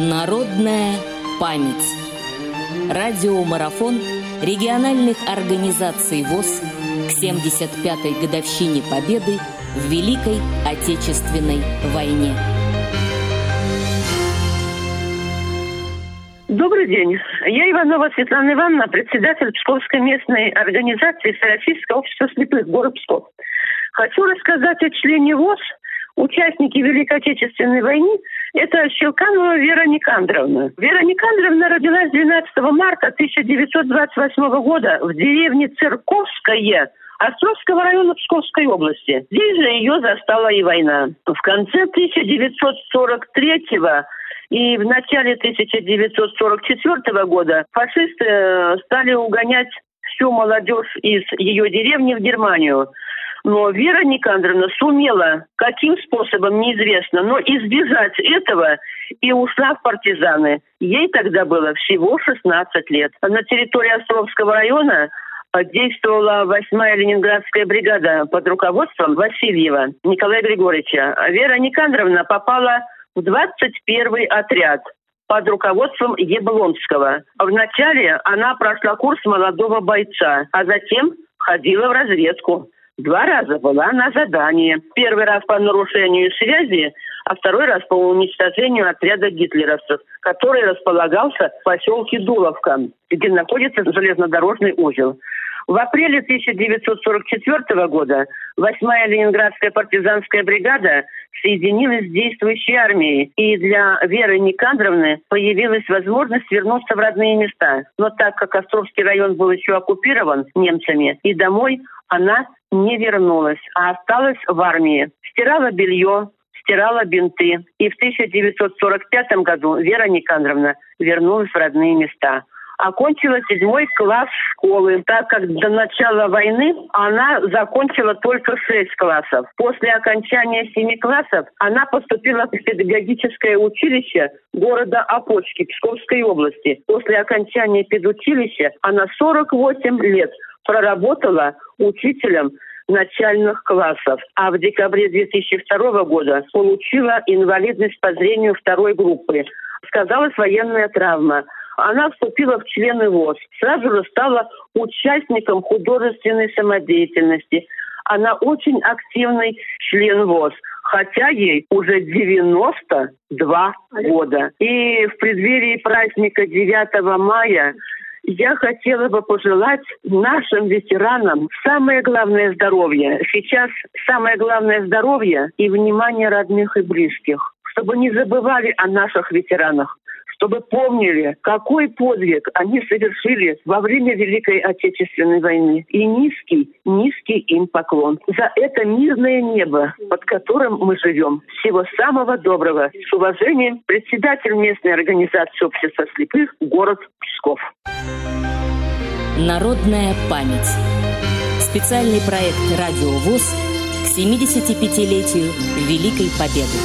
Народная память. Радиомарафон региональных организаций ВОЗ к 75-й годовщине Победы в Великой Отечественной войне. Добрый день. Я Иванова Светлана Ивановна, председатель Псковской местной организации Всероссийского общества слепых город Псков. Хочу рассказать о члене ВОЗ, участники Великой Отечественной войны, это Щелканова Вера Никандровна. Вера Никандровна родилась 12 марта 1928 года в деревне Церковское Островского района Псковской области. Здесь же ее застала и война. В конце 1943 и в начале 1944 года фашисты э, стали угонять всю молодежь из ее деревни в Германию. Но Вера Никандровна сумела, каким способом, неизвестно, но избежать этого и ушла в партизаны. Ей тогда было всего 16 лет. На территории Островского района действовала 8-я Ленинградская бригада под руководством Васильева Николая Григорьевича. Вера Никандровна попала в 21-й отряд под руководством Яблонского. Вначале она прошла курс молодого бойца, а затем ходила в разведку. Два раза была на задании. Первый раз по нарушению связи, а второй раз по уничтожению отряда гитлеровцев, который располагался в поселке Дуловка, где находится железнодорожный узел. В апреле 1944 года 8-я Ленинградская партизанская бригада соединилась с действующей армией, и для Веры Никандровны появилась возможность вернуться в родные места. Но так как Островский район был еще оккупирован немцами, и домой она не вернулась, а осталась в армии. Стирала белье, стирала бинты. И в 1945 году Вера Никандровна вернулась в родные места окончила седьмой класс школы, так как до начала войны она закончила только шесть классов. После окончания семи классов она поступила в педагогическое училище города Опочки Псковской области. После окончания педучилища она 48 лет проработала учителем начальных классов, а в декабре 2002 года получила инвалидность по зрению второй группы. Сказалась военная травма – она вступила в члены ВОЗ. Сразу же стала участником художественной самодеятельности. Она очень активный член ВОЗ, хотя ей уже 92 года. И в преддверии праздника 9 мая я хотела бы пожелать нашим ветеранам самое главное здоровье. Сейчас самое главное здоровье и внимание родных и близких чтобы не забывали о наших ветеранах, чтобы помнили, какой подвиг они совершили во время Великой Отечественной войны. И низкий, низкий им поклон за это мирное небо, под которым мы живем. Всего самого доброго. С уважением, председатель местной организации общества слепых, город Псков. Народная память. Специальный проект «Радио ВОЗ» к 75-летию Великой Победы.